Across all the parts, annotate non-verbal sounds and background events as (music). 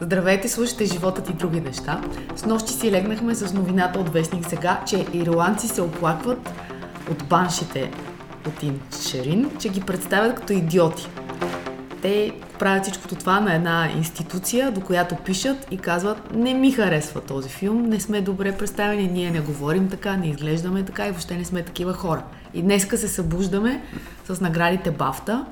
Здравейте, слушате животът и други неща. С нощи си легнахме с новината от Вестник сега, че ирландци се оплакват от баншите от Инчерин, че ги представят като идиоти. Те правят всичкото това на една институция, до която пишат и казват не ми харесва този филм, не сме добре представени, ние не говорим така, не изглеждаме така и въобще не сме такива хора. И днеска се събуждаме с наградите Бафта,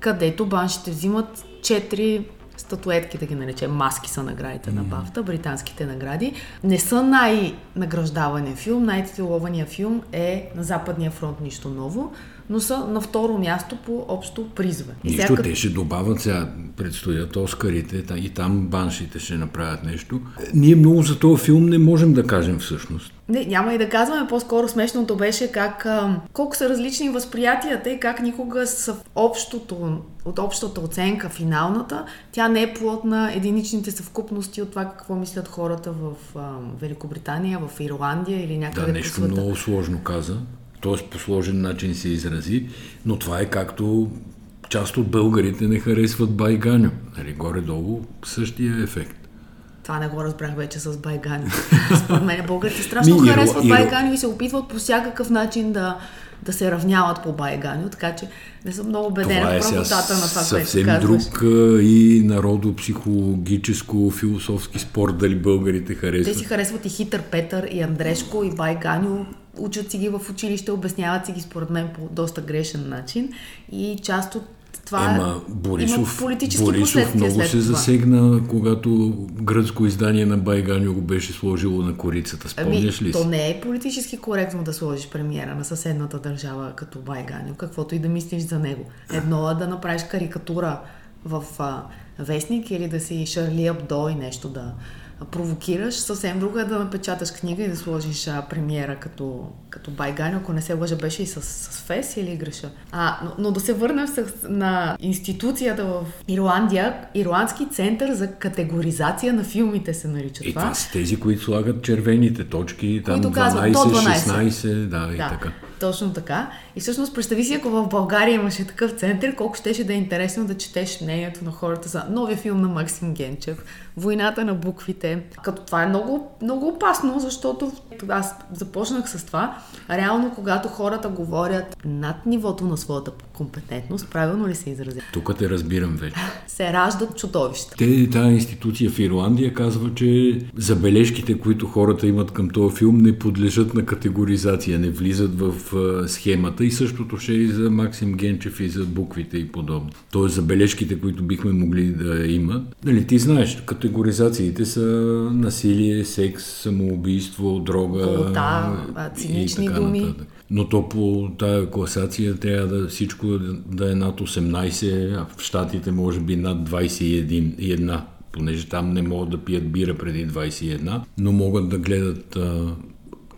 където баншите взимат 4 статуетки, да ги наречем, маски са наградите mm. на Бафта, британските награди. Не са най-награждавания филм, най-титулования филм е на Западния фронт нищо ново, но са на второ място по общо призве. Нищо, сега, те ще добавят сега, предстоят Оскарите и там баншите ще направят нещо. Ние много за този филм не можем да кажем всъщност. Не, няма и да казваме, по-скоро смешното беше как а, колко са различни възприятията и как никога са в общото, от общата оценка, финалната, тя не е плод на единичните съвкупности от това какво мислят хората в а, Великобритания, в Ирландия или някъде Да, нещо по света. много сложно каза т.е. по сложен начин се изрази, но това е както част от българите не харесват Байганю. Нали, горе-долу същия ефект. Това не го разбрах вече с Байганю. (laughs) Според мен българите страшно Ми, харесват иро, Байганю и се опитват по всякакъв начин да, да се равняват по Байганю, така че не съм много убедена в е правотата на това, съвсем което друг и народопсихологическо, философски спор дали българите харесват. Те си харесват и Хитър Петър, и Андрешко, и Байганю учат си ги в училище, обясняват си ги според мен по доста грешен начин и част от това Ема, Борисов, има политически Борисов много се засегна, когато гръцко издание на Байганю го беше сложило на корицата. Спомняш ами, ли си? То не е политически коректно да сложиш премиера на съседната държава като Байганю, каквото и да мислиш за него. Едно е да направиш карикатура в а, вестник или да си Шарли Абдо и нещо да, провокираш. Съвсем друго е да напечаташ книга и да сложиш а, премиера като, като Байган, ако не се лъжа, беше и с, с Фес или греша. А, но, но да се върнем с, на институцията в Ирландия, Ирландски център за категоризация на филмите се нарича и това. това са тези, които слагат червените точки, там които 12, 12, 16, да, и да. така. Точно така. И всъщност представи си, ако в България имаше такъв център, колко щеше да е интересно да четеш мнението на хората за новия филм на Максим Генчев, Войната на буквите. Като това е много, много опасно, защото аз започнах с това. Реално, когато хората говорят над нивото на своята компетентност, правилно ли се изразя? Тук те разбирам вече. Се раждат чудовища. Те, тази институция в Ирландия казва, че забележките, които хората имат към този филм, не подлежат на категоризация, не влизат в схемата и същото ще е и за Максим Генчев и за буквите и подобно. Тоест забележките, които бихме могли да имат. Нали, ти знаеш, категоризациите са насилие, секс, самоубийство, дрога Голота, цинични и така думи. Нататък. Но то по тая класация трябва да всичко да е над 18, а в Штатите може би над 21 понеже там не могат да пият бира преди 21, но могат да гледат а,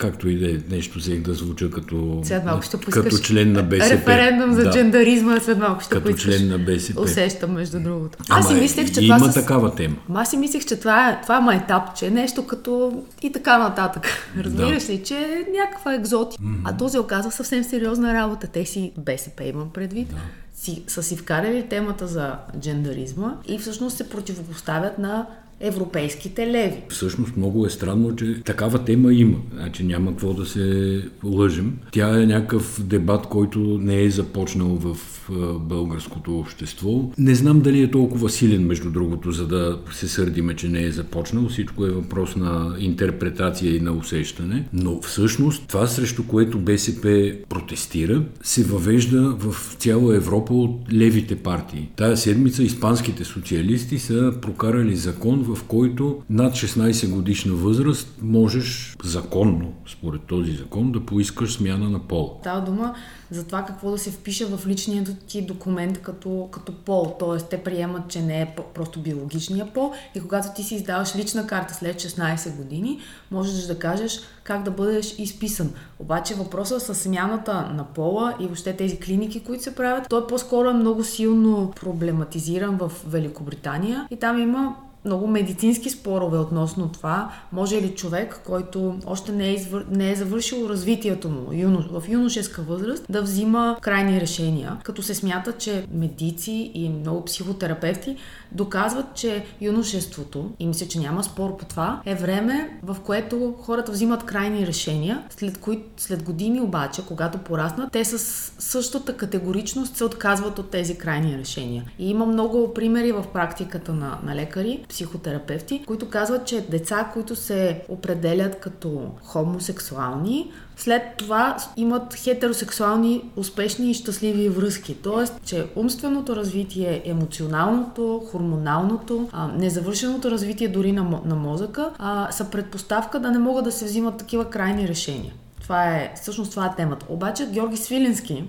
както и да е, нещо взех да звуча като, след малко ще като член на БСП. Референдум за да. джендаризма след малко ще Като поискаш. член на БСП. Усещам, между другото. Ама, аз си мислех, че има това такава тема. Аз си мислех, че това е, това е майтап, че е нещо като и така нататък. (laughs) Разбираш да. ли, че е някаква екзоти. Mm-hmm. А този оказва съвсем сериозна работа. Те си БСП имам предвид. Да. Си, са си вкарали темата за джендаризма и всъщност се противопоставят на европейските леви. Всъщност много е странно, че такава тема има. Значи няма какво да се лъжим. Тя е някакъв дебат, който не е започнал в българското общество. Не знам дали е толкова силен, между другото, за да се сърдиме, че не е започнал. Всичко е въпрос на интерпретация и на усещане. Но всъщност това, срещу което БСП протестира, се въвежда в цяла Европа от левите партии. Тая седмица испанските социалисти са прокарали закон, в който над 16 годишна възраст можеш законно, според този закон, да поискаш смяна на пол. Става дума за това какво да се впише в личния ти документ като, като пол. Тоест, те приемат, че не е просто биологичния пол и когато ти си издаваш лична карта след 16 години, можеш да кажеш как да бъдеш изписан. Обаче въпросът с смяната на пола и въобще тези клиники, които се правят, той по-скоро е много силно проблематизиран в Великобритания и там има много медицински спорове относно това, може ли човек, който още не е, извър... не е завършил развитието му юно... в юношеска възраст, да взима крайни решения, като се смята, че медици и много психотерапевти доказват, че юношеството, и мисля, че няма спор по това, е време, в което хората взимат крайни решения, след, кои... след години обаче, когато пораснат, те с същата категоричност се отказват от тези крайни решения. И има много примери в практиката на, на лекари, психотерапевти, които казват, че деца, които се определят като хомосексуални, след това имат хетеросексуални успешни и щастливи връзки. Тоест, че умственото развитие, емоционалното, хормоналното, а, незавършеното развитие дори на, на мозъка а, са предпоставка да не могат да се взимат такива крайни решения. Това е, всъщност това е темата. Обаче Георги Свиленски,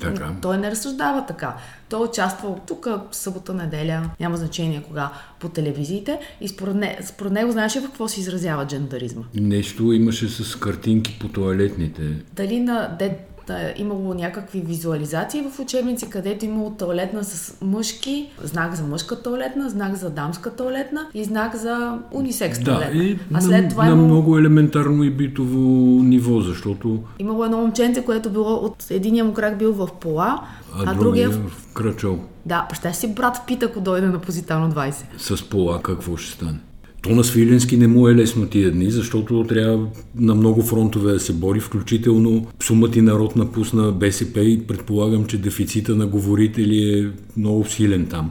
така. той не разсъждава така. Той е участвал тук събота, неделя, няма значение кога, по телевизиите и според, не, според него знаеше в какво се изразява джендаризма. Нещо имаше с картинки по туалетните. Дали на де, да, имало някакви визуализации в учебници, където имало туалетна с мъжки, знак за мъжка туалетна, знак за дамска туалетна и знак за унисекс да, туалетна. И а след на, това на имало... много елементарно и битово ниво, защото... Имало едно момченце, което било от единия му крак бил в пола, а, а другия в кръчъл. Да, баща си брат пита, ако дойде на позитално 20. С пола какво ще стане? То на Свиленски не му е лесно тия дни, защото трябва на много фронтове да се бори, включително сумът и народ напусна БСП и предполагам, че дефицита на говорители е много силен там.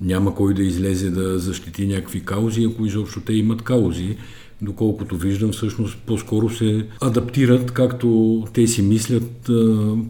Няма кой да излезе да защити някакви каузи, ако изобщо те имат каузи доколкото виждам, всъщност по-скоро се адаптират, както те си мислят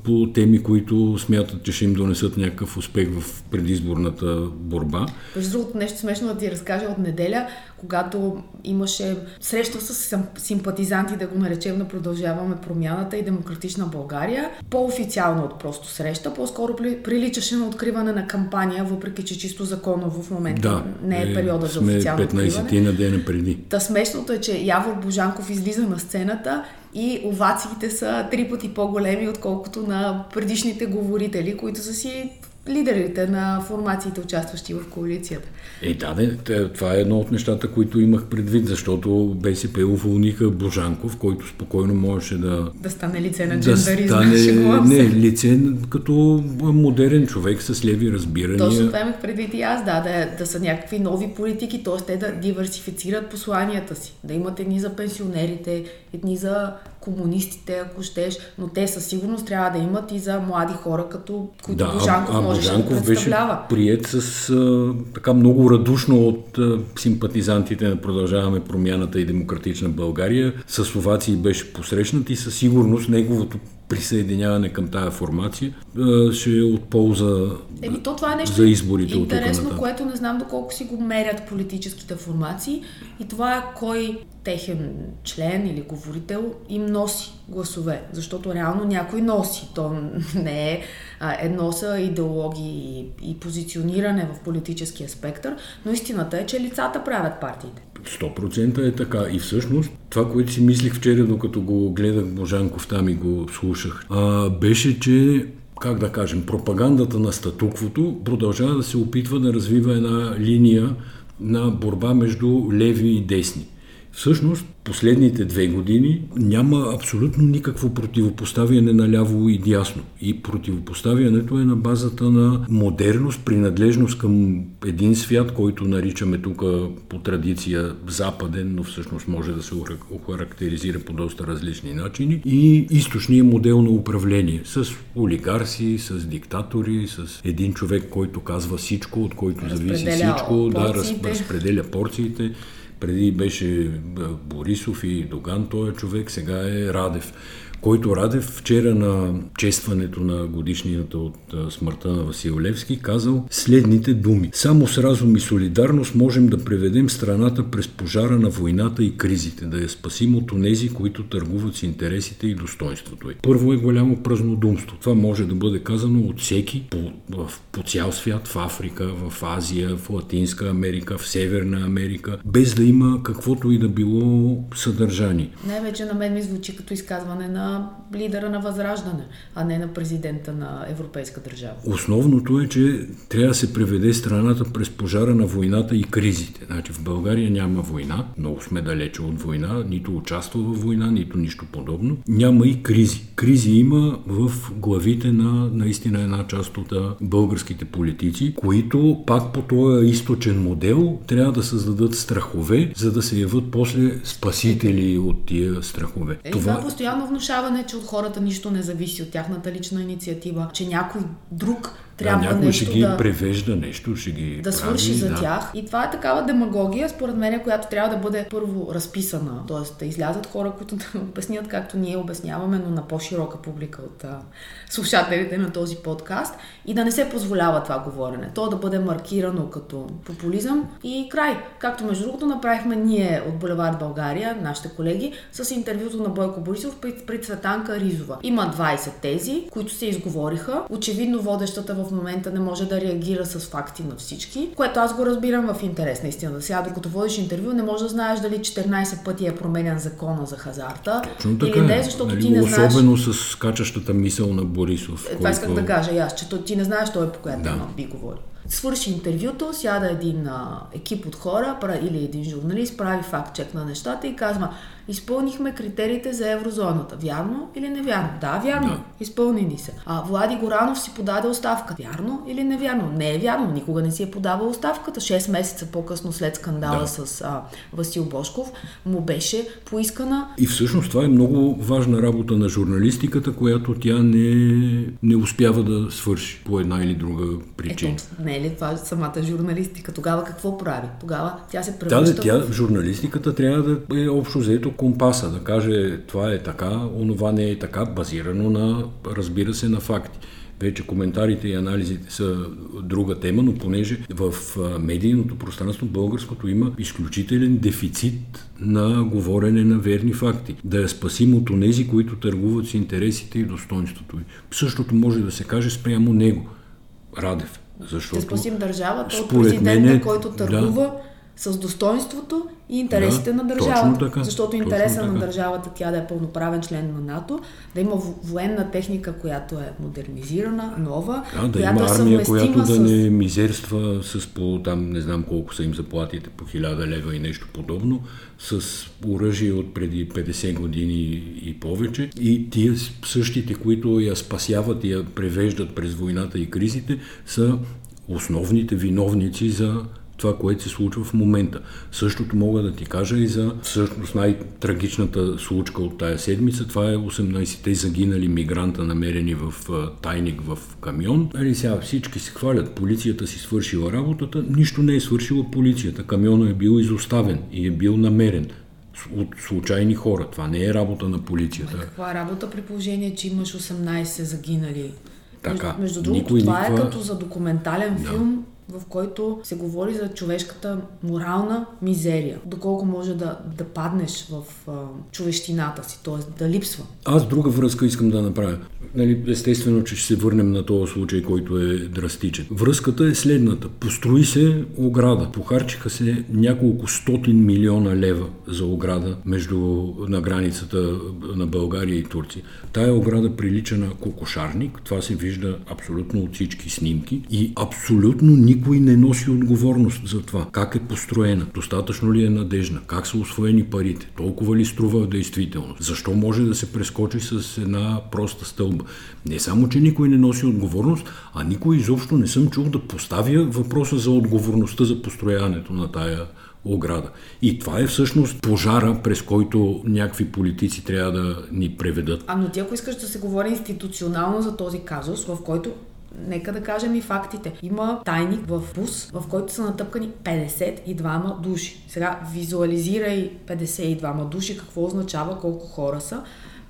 по теми, които смятат, че ще им донесат някакъв успех в предизборната борба. Между другото, нещо смешно да ти разкажа от неделя, когато имаше среща с симпатизанти, да го наречем на Продължаваме промяната и Демократична България. По-официално от просто среща, по-скоро приличаше на откриване на кампания, въпреки че чисто законово в момента да, не е периода за официално 15 откриване. на дена преди. Та смешното е, че Явор Божанков излиза на сцената и овациите са три пъти по-големи, отколкото на предишните говорители, които са си лидерите на формациите, участващи в коалицията. Е, да, не, това е едно от нещата, които имах предвид, защото БСП уволниха Божанков, който спокойно можеше да... Да стане лице на джендаризма. Да стане, не, лице като модерен човек с леви разбирания. Точно това имах предвид и аз, да, да, да са някакви нови политики, т.е. те да диверсифицират посланията си, да имат едни за пенсионерите, едни за комунистите, ако щеш, но те със сигурност трябва да имат и за млади хора, като които да, Божанков а, а можеше Божанков да представлява. беше прият с а, така много радушно от а, симпатизантите на Продължаваме промяната и Демократична България. С овации беше посрещнат и със сигурност неговото присъединяване към тая формация ще е от полза Еми, то това е нещо за изборите интересно, от което не знам доколко си го мерят политическите формации и това е кой техен член или говорител им носи гласове, защото реално някой носи. То (laughs) не е едно са идеологии и, позициониране в политическия спектър, но истината е, че лицата правят партиите. 100% е така. И всъщност това, което си мислих вчера, докато го гледах Божанков там и го слушах, а, беше, че как да кажем, пропагандата на статуквото продължава да се опитва да развива една линия на борба между леви и десни. Всъщност, последните две години няма абсолютно никакво противопоставяне на ляво и дясно. И противопоставянето е на базата на модерност, принадлежност към един свят, който наричаме тук по традиция западен, но всъщност може да се охарактеризира по доста различни начини, и източния модел на управление с олигарси, с диктатори, с един човек, който казва всичко, от който зависи всичко, да, разпределя порциите преди беше Борисов и Доган, той е човек, сега е Радев който Радев вчера на честването на годишнината от смъртта на Васил Левски казал следните думи. Само с разум и солидарност можем да преведем страната през пожара на войната и кризите, да я спасим от онези, които търгуват с интересите и достоинството й. Първо е голямо празнодумство. Това може да бъде казано от всеки по, в, по цял свят, в Африка, в Азия, в Латинска Америка, в Северна Америка, без да има каквото и да било съдържание. Най-вече на мен ми звучи като изказване на на лидера на Възраждане, а не на президента на Европейска държава. Основното е, че трябва да се преведе страната през пожара на войната и кризите. Значи в България няма война, много сме далече от война, нито участва в война, нито нищо подобно. Няма и кризи. Кризи има в главите на наистина една част от българските политици, които пак по този източен модел трябва да създадат страхове, за да се яват после спасители от тия страхове. Е, това... това постоянно внушаване, че от хората нищо не зависи от тяхната лична инициатива, че някой друг трябва някой нещо ще ги да, превежда нещо, ще ги да прави, свърши за да. тях. И това е такава демагогия, според мен, която трябва да бъде първо разписана. Тоест да излязат хора, които да обяснят както ние обясняваме, но на по-широка публика от а, слушателите на този подкаст и да не се позволява това говорене. То да бъде маркирано като популизъм и край. Както между другото направихме ние от Булевард България, нашите колеги, с интервюто на Бойко Борисов при, при Цветанка Ризова. Има 20 тези, които се изговориха. Очевидно водещата в момента не може да реагира с факти на всички, което аз го разбирам в интерес наистина. Сега, докато водиш интервю, не можеш да знаеш дали 14 пъти е променен закона за хазарта. Точно така или е. не, защото нали, ти не знаеш. Особено с качащата мисъл на Борисов. Е, Това исках да кажа и аз, че ти не знаеш той по която Да. тема би говорил. Свърши интервюто, сяда един а, екип от хора или един журналист, прави факт чек на нещата и казва изпълнихме критериите за еврозоната. Вярно или невярно? Да, вярно. Да. Изпълнени са. А Влади Горанов си подаде оставка. Вярно или невярно? Не е вярно. Никога не си е подавал оставката. 6 месеца по-късно след скандала Да. с а, Васил Бошков му беше поискана И всъщност това е много важна работа на журналистиката, която тя не, не успява да свърши по една или друга причина. Ето, не е ли това самата журналистика? Тогава какво прави? Тогава тя се превръща да, тя, журналистиката трябва да е общо компаса, да каже това е така, онова не е така, базирано на, разбира се, на факти. Вече коментарите и анализите са друга тема, но понеже в медийното пространство българското има изключителен дефицит на говорене на верни факти. Да я спасим от онези, които търгуват с интересите и достоинството ви. Същото може да се каже спрямо него. Радев. Защото Ще спасим държавата от президента, мен е- който да. търгува с достоинството и интересите Да, на държавата. така, Защото интереса на така. държавата тя да е пълноправен член на НАТО, да има во- военна техника, която е модернизирана, нова, Да, да която има е армия, която да с... не мизерства с по там не знам колко са им заплатите, по 1000 лева и нещо подобно, с оръжие от преди 50 години и повече. И тия същите, които я спасяват и я превеждат през войната и кризите, са основните виновници за това, което се случва в момента. Същото мога да ти кажа и за всъщност най-трагичната случка от тая седмица. Това е 18-те загинали мигранта, намерени в а, тайник в камион. Нали сега всички се хвалят, полицията си свършила работата, нищо не е свършила полицията. Камионът е бил изоставен и е бил намерен от случайни хора. Това не е работа на полицията. Каква е работа при положение, че имаш 18 загинали? Така, Между, между другото, това никаква- е като за документален Да. филм, в който се говори за човешката морална мизерия. Доколко може да, да паднеш в а, човещината си, т.е. да липсва. Аз друга връзка искам да направя. Нали, естествено, че ще се върнем на този случай, който е драстичен. Връзката е следната. Построи се ограда. Похарчиха се няколко стотин милиона лева за ограда между, на границата на България и Турция. Тая ограда прилича на кокошарник. Това се вижда абсолютно от всички снимки. И абсолютно никой не носи отговорност за това. Как е построена? Достатъчно ли е надежна? Как са освоени парите? Толкова ли струва в действителност? Защо може да се прескочи с една проста стълба? Не само, че никой не носи отговорност, а никой изобщо не съм чул да поставя въпроса за отговорността за построяването на тая ограда. И това е всъщност пожара, през който някакви политици трябва да ни преведат. А но ти ако искаш да се говори институционално за този казус, в който Нека да кажем и фактите. Има тайник в бус, в който са натъпкани 52 души. Сега визуализирай 52 души, какво означава, колко хора са.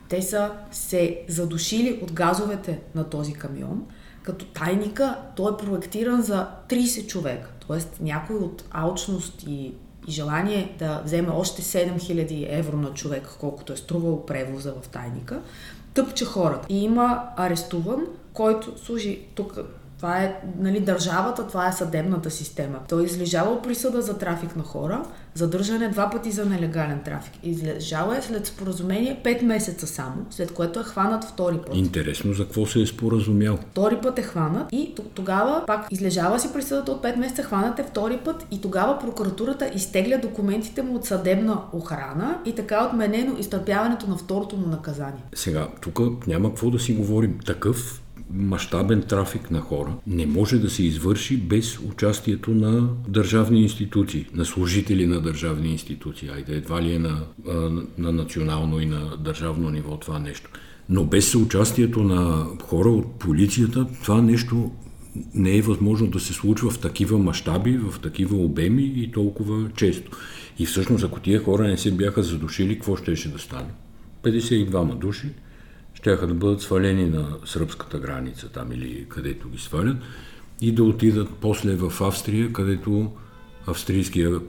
Те са се задушили от газовете на този камион, като тайника той е проектиран за 30 човека. Тоест някой от алчност и и желание да вземе още 7000 евро на човек, колкото е струвал превоза в тайника, тъпче хората. И има арестуван, който служи тук Това е нали, държавата, това е съдебната система. Той е излежавал присъда за трафик на хора, задържане два пъти за нелегален трафик. Излежава е след споразумение 5 месеца само, след което е хванат втори път. Интересно за какво се е споразумял. Втори път е хванат и тогава пак излежава си присъдата от 5 месеца, хванат е втори път и тогава прокуратурата изтегля документите му от съдебна охрана и така е отменено изтърпяването на второто му наказание. Сега, тук няма какво да си говорим. Такъв мащабен трафик на хора не може да се извърши без участието на държавни институции, на служители на държавни институции. Айде, едва ли е на, на национално и на държавно ниво това нещо. Но без участието на хора от полицията, това нещо не е възможно да се случва в такива мащаби, в такива обеми и толкова често. И всъщност, ако тия хора не се бяха задушили, какво щеше да стане? 52 души, щяха да бъдат свалени на сръбската граница там или където ги свалят и да отидат после в Австрия, където австрийския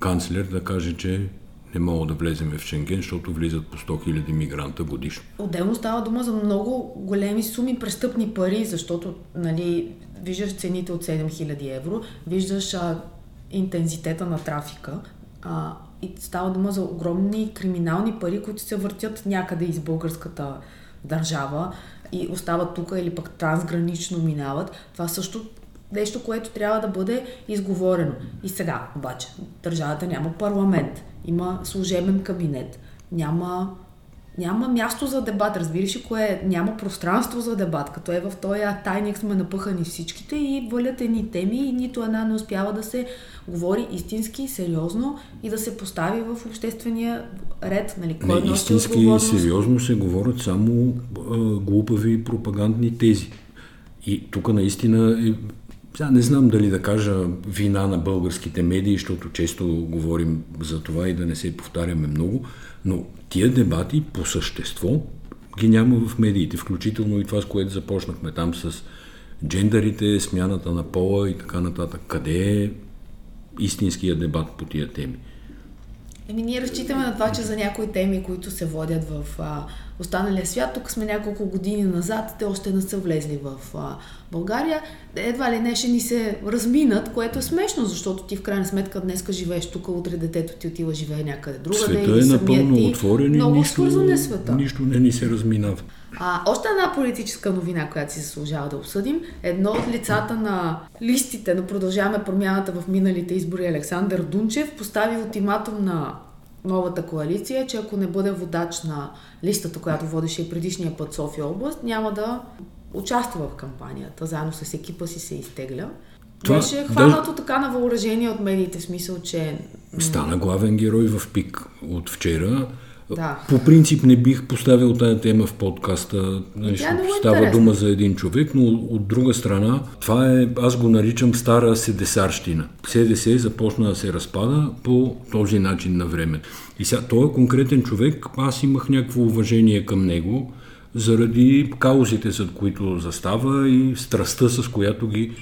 канцлер да каже, че не мога да влезем в Шенген, защото влизат по 100 000 мигранта годишно. Отделно става дума за много големи суми престъпни пари, защото нали, виждаш цените от 7000 евро, виждаш а, интензитета на трафика а, и става дума за огромни криминални пари, които се въртят някъде из българската държава и остават тук или пък трансгранично минават, това също нещо, което трябва да бъде изговорено. И сега, обаче, държавата няма парламент, има служебен кабинет, няма няма място за дебат, разбираш ли кое е? Няма пространство за дебат, като е в този тайник сме напъхани всичките и валят едни теми и нито една не успява да се говори истински, сериозно и да се постави в обществения ред. Нали, кой не, истински и сериозно се говорят само а, глупави пропагандни тези. И тук наистина е сега не знам дали да кажа вина на българските медии, защото често говорим за това и да не се повтаряме много, но тия дебати по същество ги няма в медиите, включително и това, с което започнахме там с джендарите, смяната на пола и така нататък. Къде е истинския дебат по тия теми? Еми, ние разчитаме на това, че за някои теми, които се водят в а, останалия свят, тук сме няколко години назад, те още не са влезли в а, България, едва ли не ще ни се разминат, което е смешно, защото ти в крайна сметка днеска живееш тук, утре детето ти отива живее някъде друга. Света е напълно ти, отворен и много нищо, е света. нищо не ни се разминава. А, още една политическа новина, която си заслужава да обсъдим. Едно от лицата на листите на Продължаваме промяната в миналите избори Александър Дунчев постави ултиматум на новата коалиция, че ако не бъде водач на листата, която водеше и предишния път София област, няма да участва в кампанията. Заедно с екипа си се изтегля. Това, Беше хванато да... така на въоръжение от медиите, в смисъл, че... Стана главен герой в пик от вчера. Да. По принцип не бих поставил тази тема в подкаста, защото е става интересна. дума за един човек, но от друга страна, това е, аз го наричам стара седесарщина. СДС започна да се разпада по този начин на време. И сега, този конкретен човек, аз имах някакво уважение към него, заради каузите, зад които застава и страстта, с която ги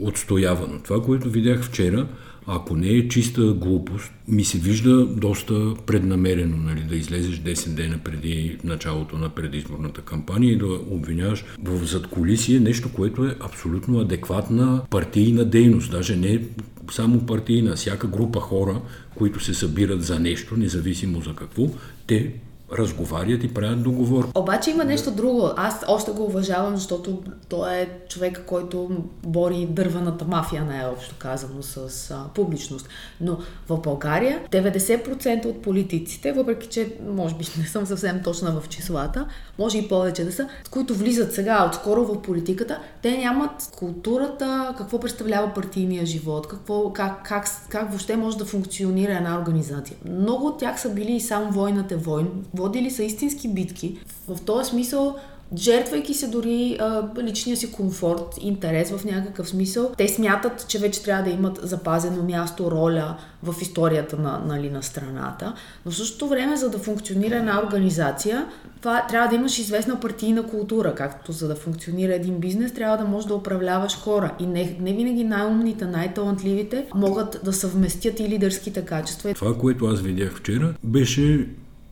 отстоява. Но това, което видях вчера, ако не е чиста глупост, ми се вижда доста преднамерено нали, да излезеш 10 дена преди началото на предизборната кампания и да обвиняваш в задколисие нещо, което е абсолютно адекватна партийна дейност. Даже не само партийна, всяка група хора, които се събират за нещо, независимо за какво, те разговарят и правят договор. Обаче има нещо друго. Аз още го уважавам, защото той е човек, който бори дърваната мафия, най-общо казано, с а, публичност. Но в България 90% от политиците, въпреки че може би не съм съвсем точна в числата, може и повече да са, които влизат сега отскоро в политиката, те нямат културата, какво представлява партийния живот, какво, как, как, как въобще може да функционира една организация. Много от тях са били и само войната войн, водили са истински битки. В този смисъл жертвайки се дори а, личния си комфорт, интерес в някакъв смисъл. Те смятат, че вече трябва да имат запазено място, роля в историята на, нали, на страната. Но в същото време, за да функционира една организация, това трябва да имаш известна партийна култура, както за да функционира един бизнес, трябва да можеш да управляваш хора. И не, не винаги най-умните, най-талантливите могат да съвместят и лидерските качества. Това, което аз видях вчера, беше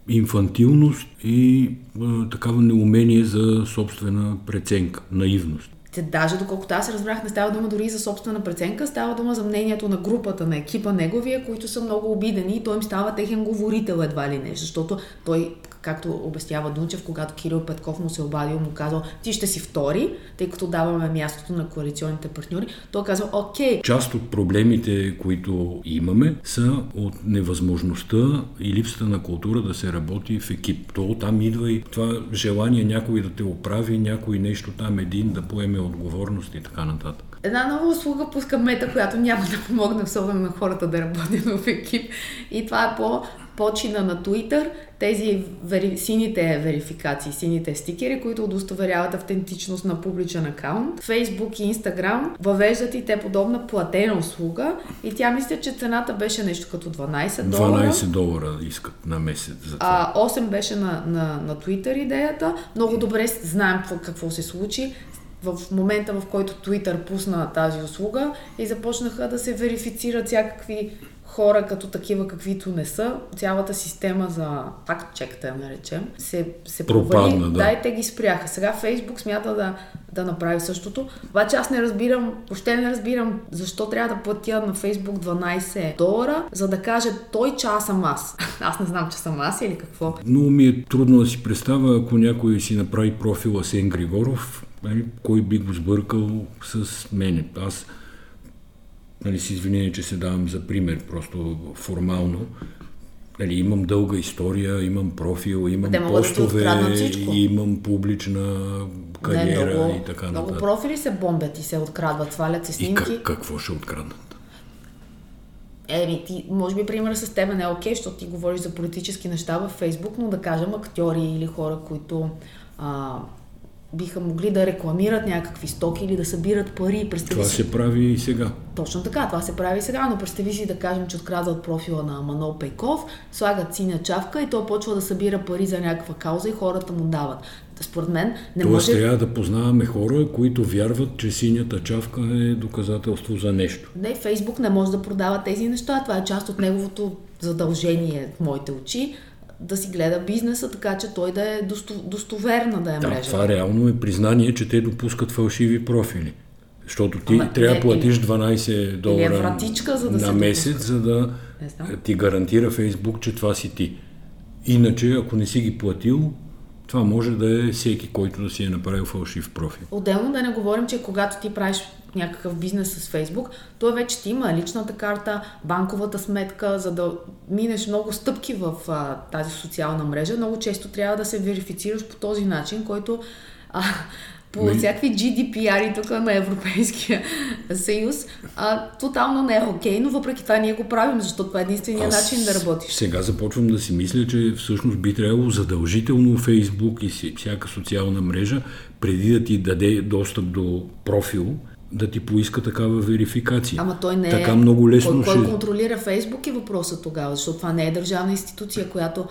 инфантилност и а, такава неумение за собствена преценка, наивност. Те, даже доколкото аз разбрах, не става дума дори за собствена преценка, става дума за мнението на групата, на екипа неговия, които са много обидени и той им става техен говорител едва ли не, защото той както обяснява Дунчев, когато Кирил Петков му се обадил, му казал, ти ще си втори, тъй като даваме мястото на коалиционните партньори, той казал, окей. Част от проблемите, които имаме, са от невъзможността и липсата на култура да се работи в екип. То там идва и това желание някой да те оправи, някой нещо там един да поеме отговорност и така нататък. Една нова услуга пуска мета, която няма да помогне особено на хората да работят в екип. И това е по почина на Twitter тези вери... сините верификации, сините стикери, които удостоверяват автентичност на публичен акаунт. Facebook и Instagram въвеждат и те подобна платена услуга и тя мисля, че цената беше нещо като 12 долара. 12 долара искат на месец за това. А, 8 беше на, на, на Twitter идеята. Много добре знаем какво, какво се случи в момента, в който Twitter пусна тази услуга и започнаха да се верифицират всякакви хора като такива каквито не са, цялата система за факт-чек, да наречем, се, се провали. Да. да, и те ги спряха. Сега Фейсбук смята да, да направи същото. Обаче аз не разбирам, въобще не разбирам защо трябва да платя на Фейсбук 12 долара, за да каже той, че аз съм аз. (laughs) Аз не знам, че съм аз или какво. Но ми е трудно да си представя, ако някой си направи профила Сен Григоров, нали, кой би го сбъркал с мене. Аз нали, с извинение, че се давам за пример, просто формално, нали, имам дълга история, имам профил, имам Те постове, да имам публична кариера не, много, и така нататък. Много профили се бомбят и се открадват, свалят се снимки. И как, какво ще откраднат? Еми, ти, може би пример с теб не е окей, защото ти говориш за политически неща във Фейсбук, но да кажем актьори или хора, които а, биха могли да рекламират някакви стоки или да събират пари. Представи това си... се прави и сега. Точно така, това се прави и сега, но представи си да кажем, че открадват профила на Манол Пейков, слагат синя чавка и то почва да събира пари за някаква кауза и хората му дават. Според мен не Тоест, може... трябва да познаваме хора, които вярват, че синята чавка е доказателство за нещо. Не, Фейсбук не може да продава тези неща. Това е част от неговото задължение в моите очи да си гледа бизнеса, така че той да е достоверна да е мрежа. Да, това реално е признание, че те допускат фалшиви профили. Защото ти Ама, трябва да платиш 12 е долара е вратичка, за да на месец, за да ти гарантира Фейсбук, че това си ти. Иначе, ако не си ги платил, това може да е всеки, който да си е направил фалшив профил. Отделно да не говорим, че когато ти правиш някакъв бизнес с Фейсбук, той вече ти има личната карта, банковата сметка, за да минеш много стъпки в а, тази социална мрежа. Много често трябва да се верифицираш по този начин, който а, по Ми... всякакви GDPR и тук на Европейския съюз, а, тотално не е окей, но въпреки това ние го правим, защото това е единствения Аз начин да работиш. Сега започвам да си мисля, че всъщност би трябвало задължително Фейсбук и всяка социална мрежа, преди да ти даде достъп до профил, да ти поиска такава верификация. Ама той не така е. много лесно кой, кой ще... контролира Фейсбук и въпроса тогава, защото това не е държавна институция, която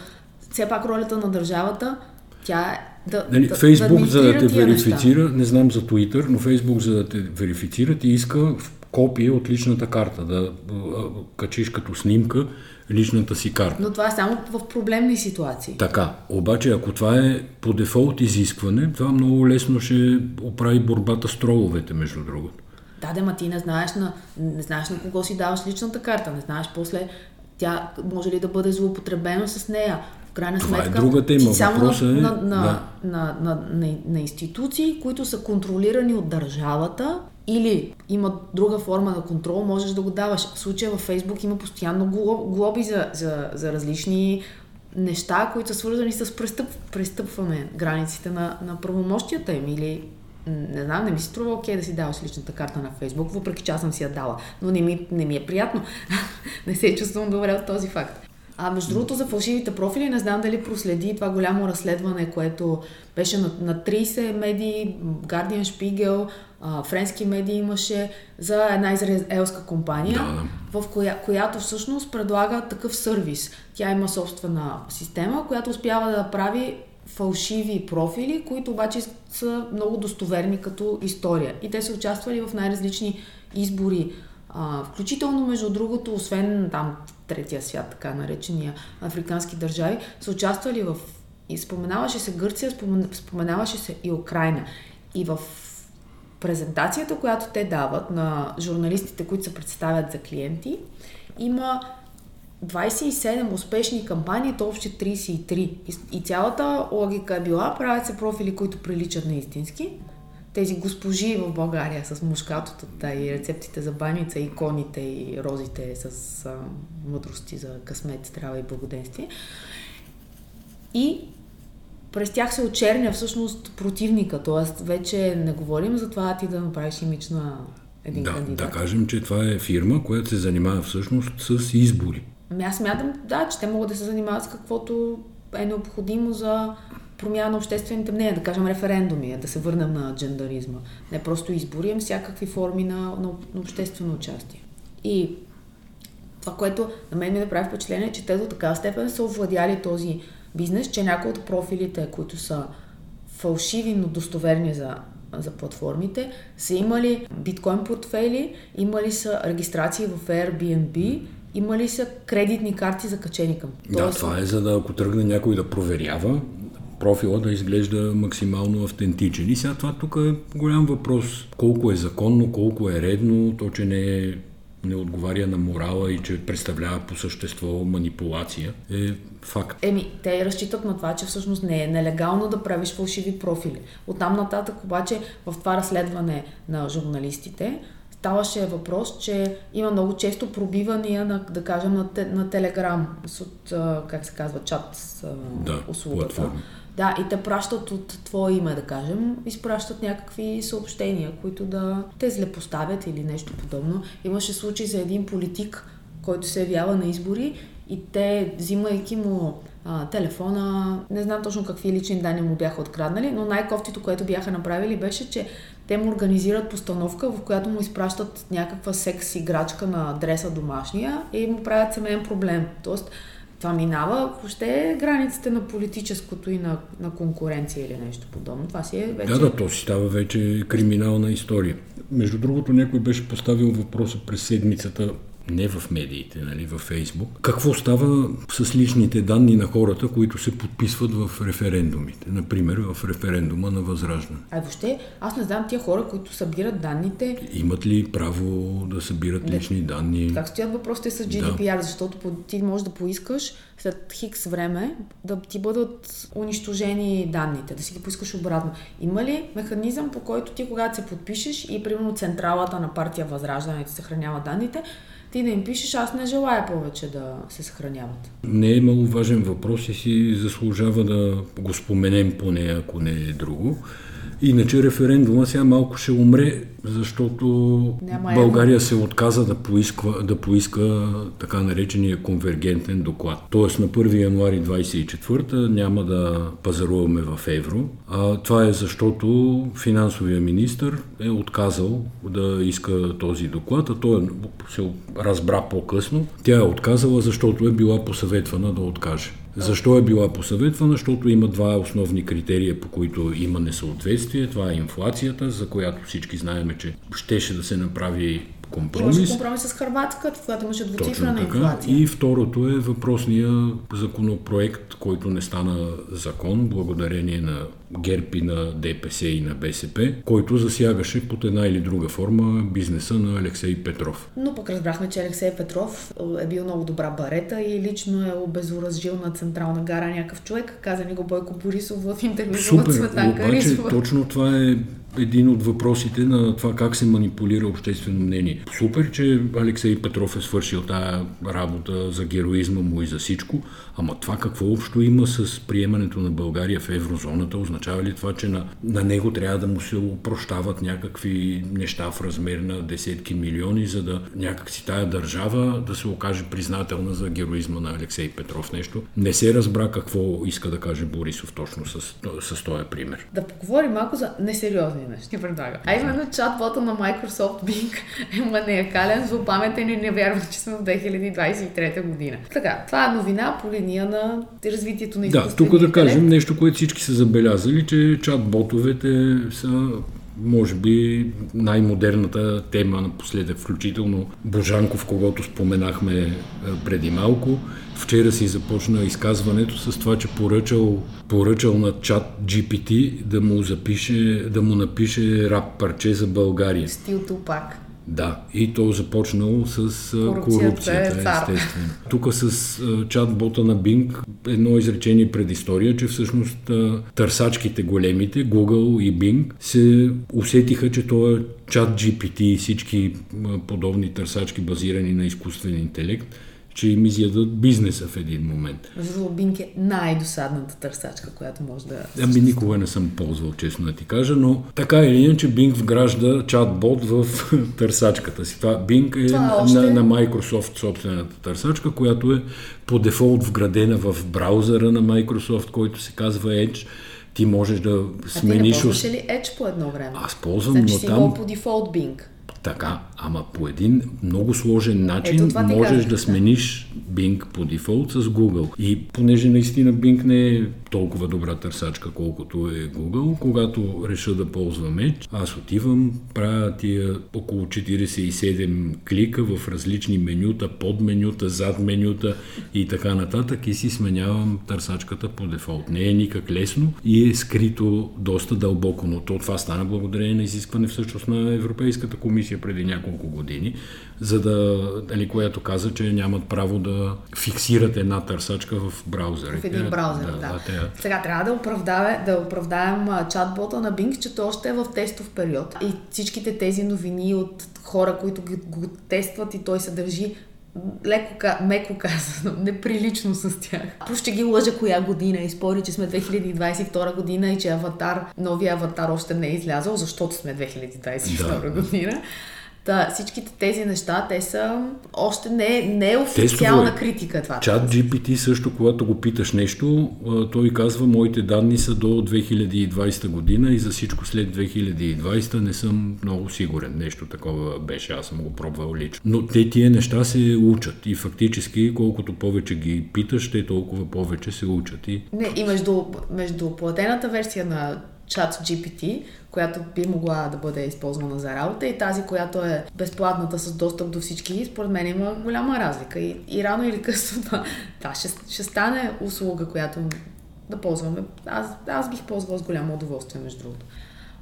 все пак ролята на държавата, тя е да, нали, да, Фейсбук, да за да те верифицира, неща. не знам за Twitter, но Фейсбук, за да те верифицира, ти иска копие от личната карта, да качиш като снимка личната си карта. Но това е само в проблемни ситуации. Така, обаче ако това е по дефолт изискване, това много лесно ще оправи борбата с троловете, между другото. Да, да, ма ти не знаеш, на, не знаеш на кого си даваш личната карта, не знаеш после тя може ли да бъде злоупотребена с нея. Крайна Това е сметка, е друга тема. само Въпросът на, е, на, на, да. на, на, на, на институции, които са контролирани от държавата или има друга форма на контрол, можеш да го даваш. В случая във Фейсбук има постоянно глоби за, за, за различни неща, които са свързани с престъп, престъпване границите на, на правомощията им или не знам, не ми се струва окей да си даваш личната карта на Фейсбук, въпреки че аз съм си я дала, но не ми, не ми е приятно. (laughs) не се чувствам добре от този факт. А между другото за фалшивите профили не знам дали проследи това голямо разследване, което беше на, на 30 медии, Guardian Spiegel, а, френски медии имаше за една израелска компания, да, да. в коя, която всъщност предлага такъв сервис. Тя има собствена система, която успява да прави фалшиви профили, които обаче са много достоверни като история. И те са участвали в най-различни избори. А, включително, между другото, освен там третия свят, така наречения африкански държави, са участвали в... И споменаваше се Гърция, споменаваше се и Украина. И в презентацията, която те дават на журналистите, които се представят за клиенти, има 27 успешни кампании, то общо 33. И, и цялата логика е била, правят се профили, които приличат на истински. Тези госпожи в България с мушкатотата и рецептите за баница, иконите и розите с а, мъдрости за късмет, здраве и благоденствие. И през тях се очерня всъщност противника, т.е. вече не говорим за това ти да направиш имидж на един да, кандидат. Да кажем, че това е фирма, която се занимава всъщност с избори. Ами аз смятам, да, че те могат да се занимават с каквото е необходимо за промяна на обществените мнения, да кажем референдуми, да се върнем на джендаризма. Не просто избори, а всякакви форми на, на, на обществено участие. И това, което на мен ми направи впечатление, е, че те до такава степен са овладяли този бизнес, че някои от профилите, които са фалшиви, но достоверни за, за платформите, са имали биткоин портфели, имали са регистрации в Airbnb, имали са кредитни карти закачени към. Да, това е за да ако тръгне някой да проверява, профила да изглежда максимално автентичен. И сега това тук е голям въпрос. Колко е законно, колко е редно, то, че не е не отговаря на морала и че представлява по същество манипулация, е факт. Еми, те разчитат на това, че всъщност не е нелегално да правиш фалшиви профили. Оттам нататък обаче в това разследване на журналистите ставаше въпрос, че има много често пробивания на, да кажем, на, на Телеграм, от, как се казва, чат да, услугата. Платформа. Да, и те пращат от твое име, да кажем, изпращат някакви съобщения, които да те злепоставят или нещо подобно. Имаше случай за един политик, който се явява на избори и те, взимайки му а, телефона, не знам точно какви лични данни му бяха откраднали, но най-кофтито, което бяха направили беше, че те му организират постановка, в която му изпращат някаква секс играчка на адреса домашния и му правят семейен проблем. Тоест, това минава въобще границите на политическото и на, на конкуренция или нещо подобно. Това си е вече... Да, да, то си става вече криминална история. Между другото, някой беше поставил въпроса през седмицата не в медиите, нали, във Фейсбук. Какво става с личните данни на хората, които се подписват в референдумите? Например, в референдума на Възраждане. А въобще, аз не знам тия хора, които събират данните. Имат ли право да събират не. лични данни? Как стоят въпросите с GDPR? Да. Защото ти можеш да поискаш след хикс време да ти бъдат унищожени данните, да си ги поискаш обратно. Има ли механизъм, по който ти, когато се подпишеш и примерно централата на партия Възраждане ти съхранява данните, ти да им пишеш, аз не желая повече да се съхраняват. Не е маловажен въпрос и си заслужава да го споменем поне, ако не е друго. Иначе референдума сега малко ще умре, защото Няма България се отказа да поиска, да поиска така наречения конвергентен доклад. Тоест на 1 януари 24 няма да пазаруваме в евро. А това е защото финансовия министр е отказал да иска този доклад, а той се разбра по-късно. Тя е отказала, защото е била посъветвана да откаже. Защо е била посъветвана? Защото има два основни критерия, по които има несъответствие. Това е инфлацията, за която всички знаем, че щеше да се направи компромис. Имаше компромис с Харватска, когато имаше двуцифрена инфлация. И второто е въпросния законопроект, който не стана закон, благодарение на ГЕРБ и на ДПС и на БСП, който засягаше под една или друга форма бизнеса на Алексей Петров. Но пък разбрахме, че Алексей Петров е бил много добра барета и лично е обезоръжил на Централна гара някакъв човек, каза ни го Бойко Борисов в интервю Супер, обаче точно това е един от въпросите на това как се манипулира обществено мнение. Супер, че Алексей Петров е свършил тая работа за героизма му и за всичко, ама това какво общо има с приемането на България в еврозоната? Означава ли това, че на, на него трябва да му се упрощават някакви неща в размер на десетки милиони, за да някакси тая държава да се окаже признателна за героизма на Алексей Петров нещо? Не се разбра какво иска да каже Борисов точно с, с този пример. Да поговорим малко за несериозни нещо ти предлага. А именно чат-бота на Microsoft Bing (laughs) е маниакален, злопаметен и не вярва, че сме в 2023 година. Така, това е новина по линия на развитието на Да, тук да кажем нещо, което всички са забелязали, че чат-ботовете са може би най-модерната тема напоследък, включително Божанков, когато споменахме преди малко. Вчера си започна изказването с това, че поръчал, поръчал на чат GPT да му запише, да му напише рап парче за България. Стил Тупак. Да, и то започнало с корупцията, корупцията е естествено. Тук с чат-бота на Bing едно изречение предистория, че всъщност търсачките големите, Google и Bing, се усетиха, че това чат GPT и всички подобни търсачки базирани на изкуствен интелект че им изядат бизнеса в един момент. Защото Бинк е най-досадната търсачка, която може да... Ами никога не съм ползвал, честно да ти кажа, но така или иначе Bing вгражда чат-бот в (laughs) търсачката си. Това Bing е, Това още... на, на Microsoft собствената търсачка, която е по дефолт вградена в браузъра на Microsoft, който се казва Edge ти можеш да смениш... А ти не ли Edge по едно време? Аз ползвам, значи но си там... по дефолт Bing. Така, ама по един много сложен начин Ето, можеш казах, да смениш Bing по дефолт с Google. И понеже наистина Bing не е толкова добра търсачка, колкото е Google, когато реша да ползвам Edge, аз отивам, правя тия около 47 клика в различни менюта, под менюта, зад менюта и така нататък и си сменявам търсачката по дефолт. Не е никак лесно и е скрито доста дълбоко, но то това стана благодарение на изискване всъщност на Европейската комисия преди няколко години, за да, дали, която каза, че нямат право да фиксират една търсачка в браузър. В един браузър, да. да. да те... Сега трябва да, оправдаве, да оправдаем чатбота на Bing, че то още е в тестов период. И всичките тези новини от хора, които го тестват и той се държи леко, меко казано, (laughs) неприлично с тях. Плюс ще ги лъжа коя година и спори, че сме 2022 година и че аватар, новия аватар още не е излязъл, защото сме 2022 да. година. Та, всичките тези неща, те са още не, не е официална Тестово критика това. Чат GPT също, когато го питаш нещо, той казва, моите данни са до 2020 година и за всичко след 2020 не съм много сигурен. Нещо такова беше, аз съм го пробвал лично. Но те тия неща се учат и фактически колкото повече ги питаш, те толкова повече се учат. И, не, и между, между платената версия на чат GPT, която би могла да бъде използвана за работа и тази, която е безплатната с достъп до всички, според мен има голяма разлика. И, и рано или късно това, да, ще, ще стане услуга, която да ползваме. Аз, аз бих ползвала с голямо удоволствие, между другото.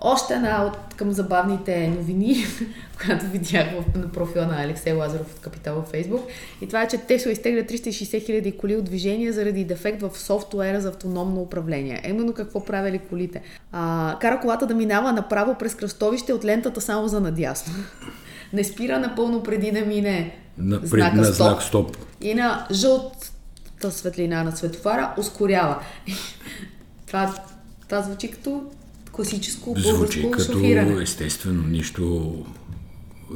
Още една от към забавните новини, (laughs) която видях в, на профила на Алексей Лазаров от Капитал в Фейсбук. И това е, че Тесла изтегля 360 хиляди коли от движение заради дефект в софтуера за автономно управление. Именно какво правили колите? А, кара колата да минава направо през кръстовище от лентата само за надясно. (laughs) Не спира напълно преди да мине на, знака на стоп. знак стоп. И на жълтата светлина на светофара ускорява. (laughs) това, това звучи като класическо българско Звучи като шофиране. естествено, нищо,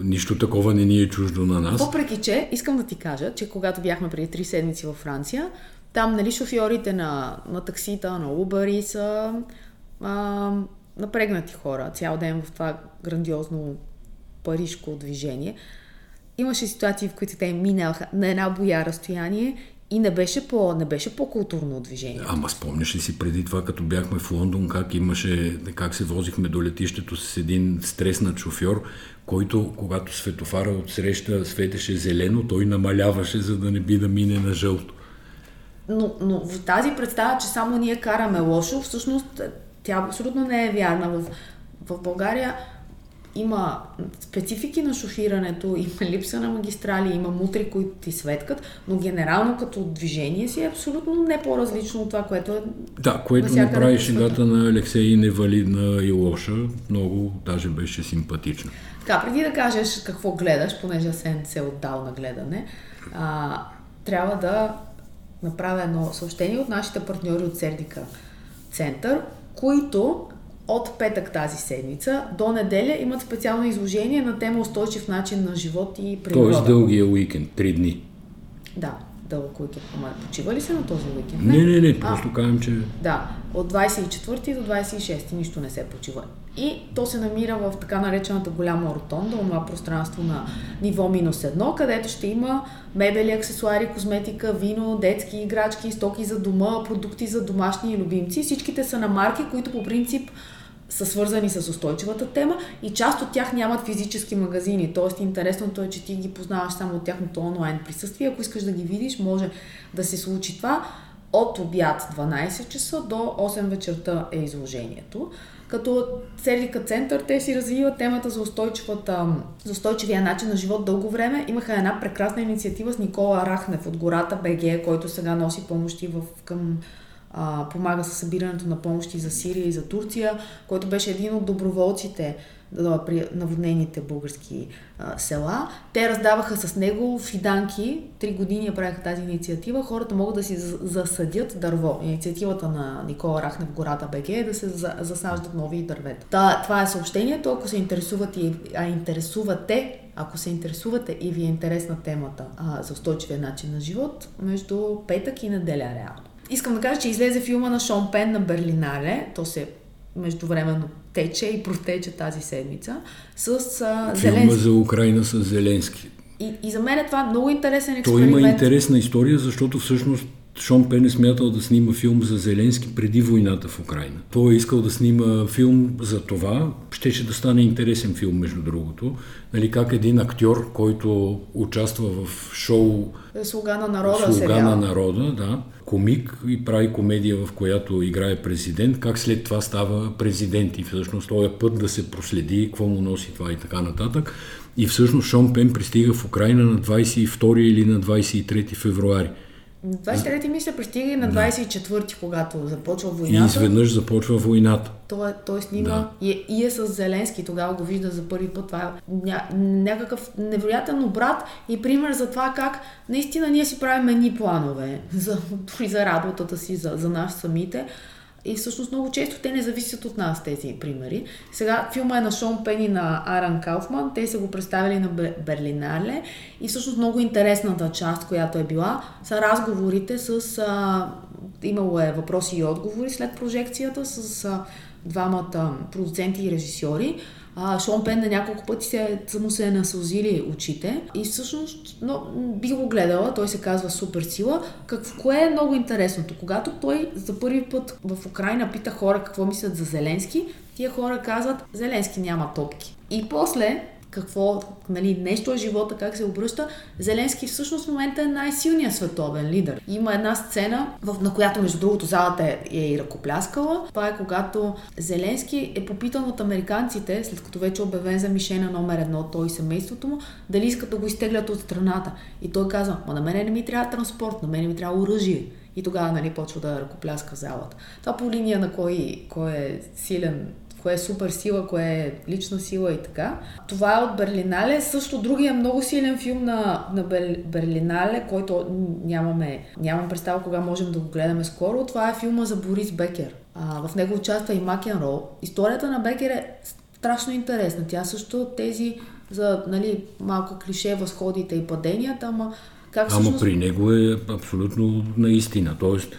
нищо такова не ни е чуждо на нас. Въпреки, че искам да ти кажа, че когато бяхме преди три седмици във Франция, там нали, шофьорите на, на таксита, на Uber са а, напрегнати хора цял ден в това грандиозно парижко движение. Имаше ситуации, в които те минаха на една боя разстояние и не беше, по, не беше по-културно движение. Ама спомняш ли си преди това, като бяхме в Лондон, как имаше, как се возихме до летището с един стреснат шофьор, който, когато светофара от среща светеше зелено, той намаляваше, за да не би да мине на жълто. Но, но в тази представа, че само ние караме лошо, всъщност тя абсолютно не е вярна. В, в България има специфики на шофирането, има липса на магистрали, има мутри, които ти светкат, но генерално като движение си е абсолютно не по-различно от това, което е. Да, което направи шегата на Алексей невалидна и лоша, много даже беше симпатична. Така, преди да кажеш какво гледаш, понеже Сен се е отдал на гледане, а, трябва да направя едно съобщение от нашите партньори от Сердика Център, които от петък тази седмица до неделя имат специално изложение на тема устойчив начин на живот и природа. Тоест дългия уикенд, три дни. Да, дълъг уикенд. Ама почива ли се на този уикенд? Не, не, не, просто казвам, че... Да, от 24 до 26 нищо не се почива. И то се намира в така наречената голяма ротонда, това пространство на ниво минус едно, където ще има мебели, аксесуари, козметика, вино, детски играчки, стоки за дома, продукти за домашни и любимци. Всичките са на марки, които по принцип са свързани с устойчивата тема и част от тях нямат физически магазини. Тоест интересното е, че ти ги познаваш само от тяхното онлайн присъствие. Ако искаш да ги видиш, може да се случи това. От обяд 12 часа до 8 вечерта е изложението. Като Церлика център те си развиват темата за, за устойчивия начин на живот дълго време. Имаха една прекрасна инициатива с Никола Рахнев от гората БГ, който сега носи помощи в, към а, помага с събирането на помощи за Сирия и за Турция, който беше един от доброволците при наводнените български а, села. Те раздаваха с него фиданки. Три години правиха тази инициатива. Хората могат да си засадят дърво. Инициативата на Никола Рахне в гората БГ е да се засаждат нови дървета. Та, това е съобщението. Ако се интересуват и, а интересувате ако се интересувате и ви е интересна темата а, за устойчивия начин на живот, между петък и неделя реално. Искам да кажа, че излезе филма на Шон Пен на Берлинале. То се междувременно тече и протече тази седмица с а, Филма Зеленски. за Украина с Зеленски. И, и за мен е това много интересен експеримент. Той има интересна история, защото всъщност Шон Пен е смятал да снима филм за Зеленски преди войната в Украина. Той е искал да снима филм за това. Щеше да стане интересен филм, между другото. Нали, как един актьор, който участва в шоу Слуга на народа, Слуга сериал. на народа, да, комик и прави комедия, в която играе президент, как след това става президент и всъщност този път да се проследи, какво му носи това и така нататък. И всъщност Шон Пен пристига в Украина на 22 или на 23 февруари. 23-ти мисля пристига и на 24-ти, когато започва войната. И изведнъж започва войната. Той, той снима да. и, е, и е с Зеленски, тогава го вижда за първи път. Това е ня, някакъв невероятен обрат и пример за това как наистина ние си правим едни планове (laughs) за, за работата си, за, за нас самите. И всъщност много често те не зависят от нас тези примери. Сега филма е на Шон Пен и на Аран Кауфман. Те са го представили на Берлинале. И всъщност много интересната част, която е била, са разговорите с... А, имало е въпроси и отговори след прожекцията с а, двамата продуценти и режисьори а, Шон Пен на няколко пъти се, му се е насълзили очите и всъщност но, би го гледала, той се казва Супер сила. Какво, кое е много интересното? Когато той за първи път в Украина пита хора какво мислят за Зеленски, тия хора казват Зеленски няма топки. И после какво, нали, нещо е живота, как се обръща, Зеленски всъщност в момента е най-силният световен лидер. Има една сцена, в, на която между другото залата е, е и ръкопляскала. Това е когато Зеленски е попитан от американците, след като вече е обявен за мишена номер едно, той и семейството му, дали искат да го изтеглят от страната. И той казва, ма на мене не ми трябва транспорт, на мене ми трябва оръжие. И тогава нали, почва да ръкопляска залата. Това по линия на кой, кой е силен кое е супер сила, кое е лична сила и така. Това е от Берлинале. Също другия много силен филм на, на Берлинале, който нямаме, нямам представа кога можем да го гледаме скоро. Това е филма за Борис Бекер. А, в него участва и Макен Рол. Историята на Бекер е страшно интересна. Тя също тези за нали, малко клише възходите и паденията, ама как Ама всъщност... при него е абсолютно наистина. Тоест,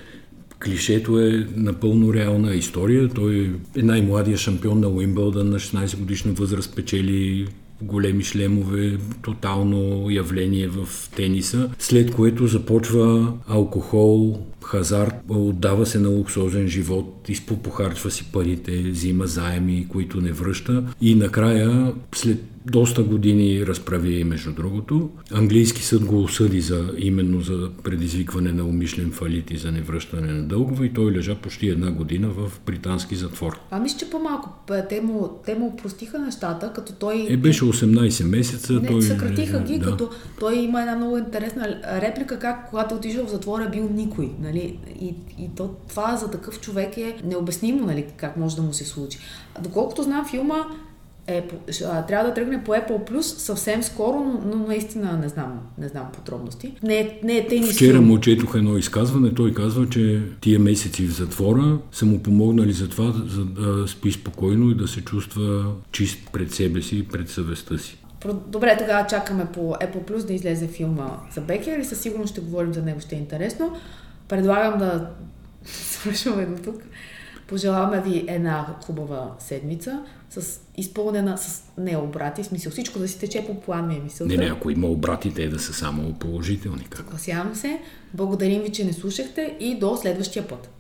Клишето е напълно реална история. Той е най-младия шампион на Уимбълдън на 16 годишна възраст, печели големи шлемове, тотално явление в тениса, след което започва алкохол, хазарт, отдава се на луксозен живот, изпопохарчва си парите, взима заеми, които не връща и накрая, след доста години разправи, между другото. Английски съд го осъди за, именно за предизвикване на умишлен фалит и за невръщане на дългове и той лежа почти една година в британски затвор. А мисля, че по-малко. Те му, те му простиха нещата, като той... Е, беше 18 месеца. Не, той... съкратиха ги, да. като той има една много интересна реплика, как когато отишъл в затвора е бил никой. Нали? И, и то, това за такъв човек е необяснимо, нали? как може да му се случи. Доколкото знам филма, е, трябва да тръгне по Apple Plus съвсем скоро, но, но наистина не знам, не знам подробности. Не, е, не е тенис. Вчера му четох едно изказване. Той казва, че тия месеци в затвора са му помогнали за това, за да спи спокойно и да се чувства чист пред себе си и пред съвестта си. Добре, тогава чакаме по Apple Plus да излезе филма за Бекер и със сигурност ще говорим за него, ще е интересно. Предлагам да (laughs) свършваме до тук. Пожелаваме ви една хубава седмица с изпълнена с не обрати, смисъл всичко да си тече по план ми е мисълта. Не, не, ако има обрати, те да са само положителни. Съгласявам се. Благодарим ви, че не слушахте и до следващия път.